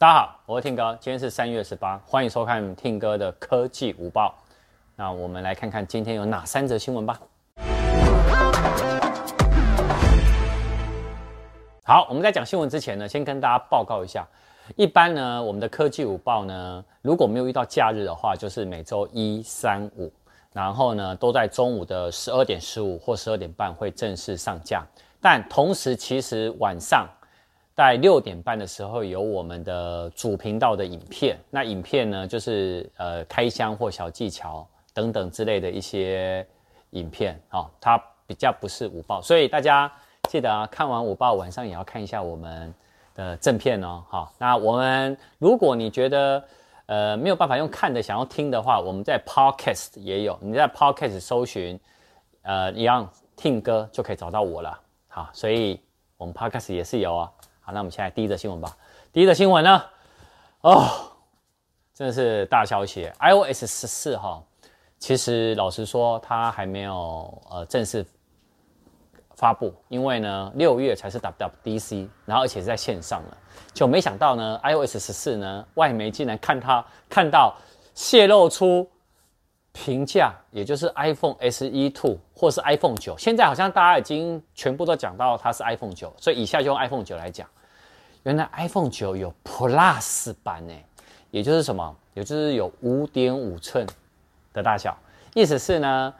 大家好，我是听哥，今天是三月十八，欢迎收看听哥的科技午报。那我们来看看今天有哪三则新闻吧。好，我们在讲新闻之前呢，先跟大家报告一下。一般呢，我们的科技午报呢，如果没有遇到假日的话，就是每周一、三、五，然后呢，都在中午的十二点十五或十二点半会正式上架。但同时，其实晚上。在六点半的时候有我们的主频道的影片，那影片呢就是呃开箱或小技巧等等之类的一些影片哦，它比较不是午报，所以大家记得啊，看完午报晚上也要看一下我们的正片哦。好、那我们如果你觉得呃没有办法用看的，想要听的话，我们在 Podcast 也有，你在 Podcast 搜寻呃一样听歌就可以找到我了。好，所以我们 Podcast 也是有啊。那我们现在第一则新闻吧。第一则新闻呢，哦，真的是大消息，iOS 十四哈，其实老实说，它还没有呃正式发布，因为呢六月才是 WWDC，然后而且是在线上了，就没想到呢 iOS 十四呢，外媒竟然看它看到泄露出评价，也就是 iPhone SE Two 或是 iPhone 九，现在好像大家已经全部都讲到它是 iPhone 九，所以以下就用 iPhone 九来讲。原来 iPhone 九有 Plus 版诶，也就是什么？也就是有五点五寸的大小。意思是呢，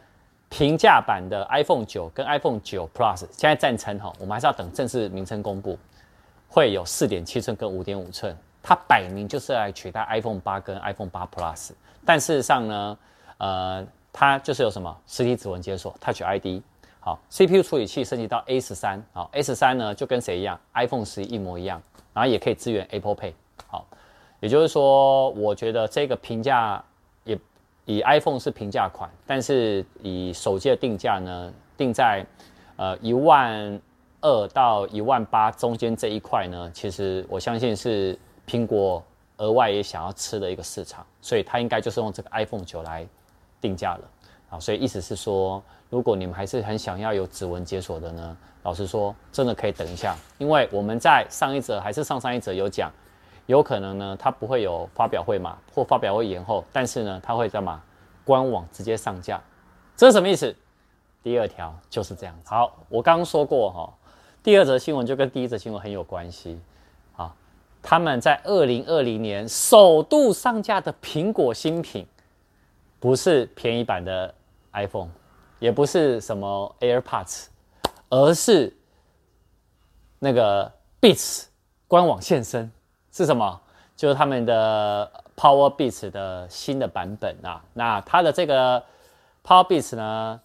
平价版的 iPhone 九跟 iPhone 九 Plus 现在暂称哈，我们还是要等正式名称公布，会有四点七寸跟五点五寸。它摆明就是来取代 iPhone 八跟 iPhone 八 Plus。但事实上呢，呃，它就是有什么实体指纹解锁 Touch ID。好，CPU 处理器升级到 A 十三，好，A 十三呢就跟谁一样？iPhone 十一一模一样。然后也可以支援 Apple Pay，好，也就是说，我觉得这个平价也以 iPhone 是平价款，但是以手机的定价呢，定在呃一万二到一万八中间这一块呢，其实我相信是苹果额外也想要吃的一个市场，所以它应该就是用这个 iPhone 九来定价了，啊，所以意思是说，如果你们还是很想要有指纹解锁的呢？老实说，真的可以等一下，因为我们在上一则还是上上一则有讲，有可能呢，它不会有发表会嘛，或发表会延后，但是呢，它会干嘛？官网直接上架，这是什么意思？第二条就是这样。好，我刚刚说过哈，第二则新闻就跟第一则新闻很有关系啊。他们在二零二零年首度上架的苹果新品，不是便宜版的 iPhone，也不是什么 AirPods。而是那个 Beats 官网现身是什么？就是他们的 Power Beats 的新的版本啊。那它的这个 Power Beats 呢，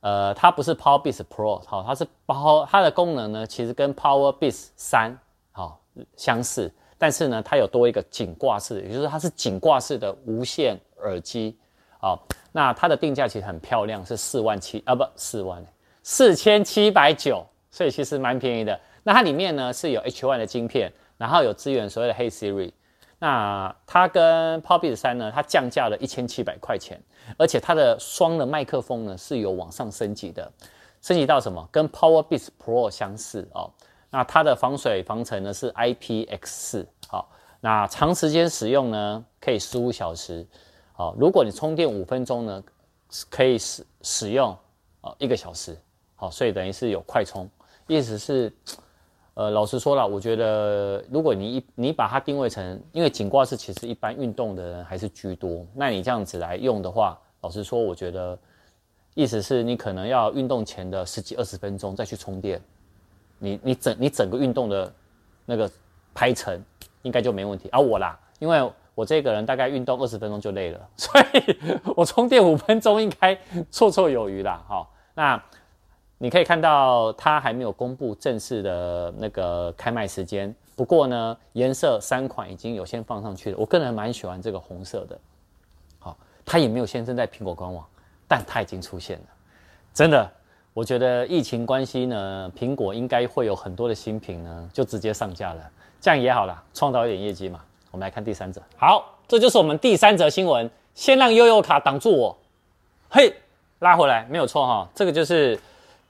呃，它不是 Power Beats Pro，好，它是包它的功能呢，其实跟 Power Beats 三好相似，但是呢，它有多一个颈挂式，也就是它是颈挂式的无线耳机。好，那它的定价其实很漂亮，是四万七啊，不四万。四千七百九，所以其实蛮便宜的。那它里面呢是有 H1 的晶片，然后有支援所谓的 Hey Siri。那它跟 Power Beats 3呢，它降价了一千七百块钱，而且它的双的麦克风呢是有往上升级的，升级到什么？跟 Power Beats Pro 相似哦。那它的防水防尘呢是 IPX4，好，那长时间使用呢可以十五小时，好，如果你充电五分钟呢，可以使使用呃一个小时。好，所以等于是有快充，意思是，呃，老实说了，我觉得如果你一你把它定位成，因为颈挂式其实一般运动的人还是居多，那你这样子来用的话，老实说，我觉得意思是你可能要运动前的十几二十分钟再去充电，你你整你整个运动的那个排程应该就没问题。而、啊、我啦，因为我这个人大概运动二十分钟就累了，所以我充电五分钟应该绰绰有余啦。好，那。你可以看到它还没有公布正式的那个开卖时间，不过呢，颜色三款已经有先放上去了。我个人蛮喜欢这个红色的，好，它也没有现身在苹果官网，但它已经出现了。真的，我觉得疫情关系呢，苹果应该会有很多的新品呢，就直接上架了，这样也好啦，创造一点业绩嘛。我们来看第三者，好，这就是我们第三则新闻。先让悠游卡挡住我，嘿，拉回来，没有错哈，这个就是。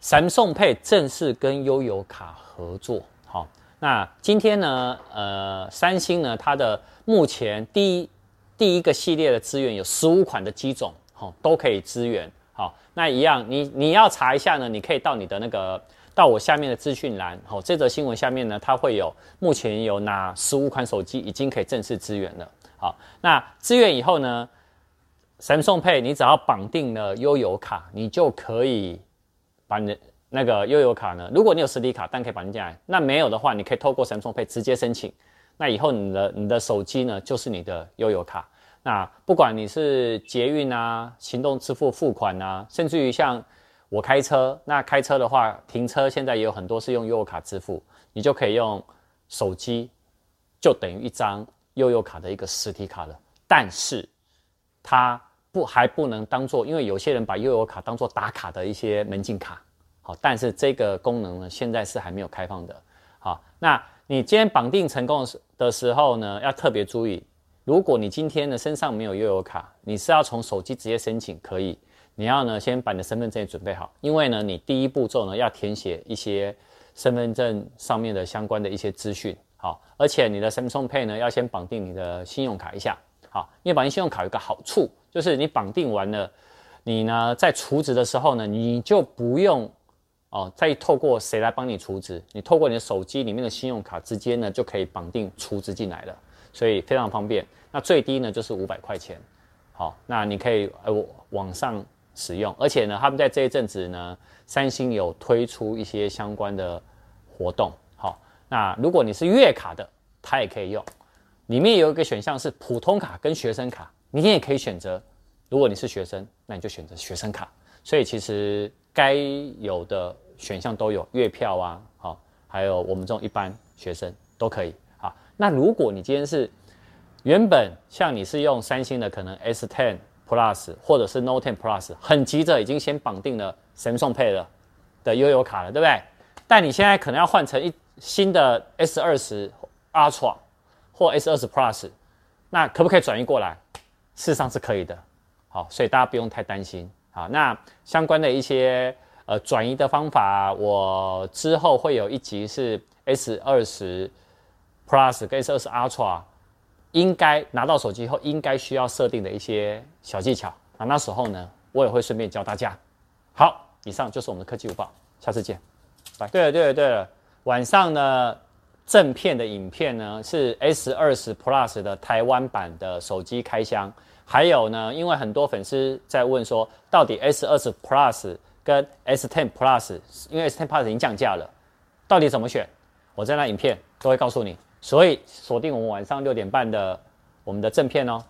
Samsung Pay 正式跟悠游卡合作，好，那今天呢，呃，三星呢，它的目前第一第一个系列的资源有十五款的机种，好、都可以支援。好，那一样，你你要查一下呢，你可以到你的那个到我下面的资讯栏，好、哦，这则新闻下面呢，它会有目前有哪十五款手机已经可以正式支援了。好，那支援以后呢，Samsung Pay 你只要绑定了悠游卡，你就可以把你的。那个悠游卡呢？如果你有实体卡，但可以绑定进来。那没有的话，你可以透过 Samsung Pay 直接申请。那以后你的你的手机呢，就是你的悠游卡。那不管你是捷运啊、行动支付付款啊，甚至于像我开车，那开车的话，停车现在也有很多是用悠游卡支付，你就可以用手机，就等于一张悠游卡的一个实体卡了。但是它不还不能当做，因为有些人把悠游卡当做打卡的一些门禁卡。好，但是这个功能呢，现在是还没有开放的。好，那你今天绑定成功的时候呢，要特别注意，如果你今天呢身上没有悠游卡，你是要从手机直接申请可以。你要呢先把你的身份证准备好，因为呢你第一步骤呢要填写一些身份证上面的相关的一些资讯。好，而且你的 Samsung Pay 呢要先绑定你的信用卡一下。好，因为绑定信用卡有个好处，就是你绑定完了，你呢在储值的时候呢，你就不用。哦，再透过谁来帮你储值？你透过你的手机里面的信用卡直接呢就可以绑定储值进来了，所以非常方便。那最低呢就是五百块钱，好，那你可以呃网上使用，而且呢他们在这一阵子呢，三星有推出一些相关的活动，好，那如果你是月卡的，它也可以用，里面有一个选项是普通卡跟学生卡，你也可以选择。如果你是学生，那你就选择学生卡。所以其实。该有的选项都有，月票啊，好，还有我们这种一般学生都可以。好，那如果你今天是原本像你是用三星的，可能 S10 Plus 或者是 Note 10 Plus，很急着已经先绑定了 Samsung Pay 了的悠游卡了，对不对？但你现在可能要换成一新的 S20 Ultra 或 S20 Plus，那可不可以转移过来？事实上是可以的。好，所以大家不用太担心。好，那相关的一些呃转移的方法，我之后会有一集是 S 二十 Plus 跟 S 二十 Ultra，应该拿到手机后应该需要设定的一些小技巧。啊那时候呢，我也会顺便教大家。好，以上就是我们的科技午报，下次见，拜。对了对了对了，晚上呢正片的影片呢是 S 二十 Plus 的台湾版的手机开箱。还有呢，因为很多粉丝在问说，到底 S20 Plus 跟 S10 Plus，因为 S10 Plus 已经降价了，到底怎么选？我在那影片都会告诉你，所以锁定我们晚上六点半的我们的正片哦。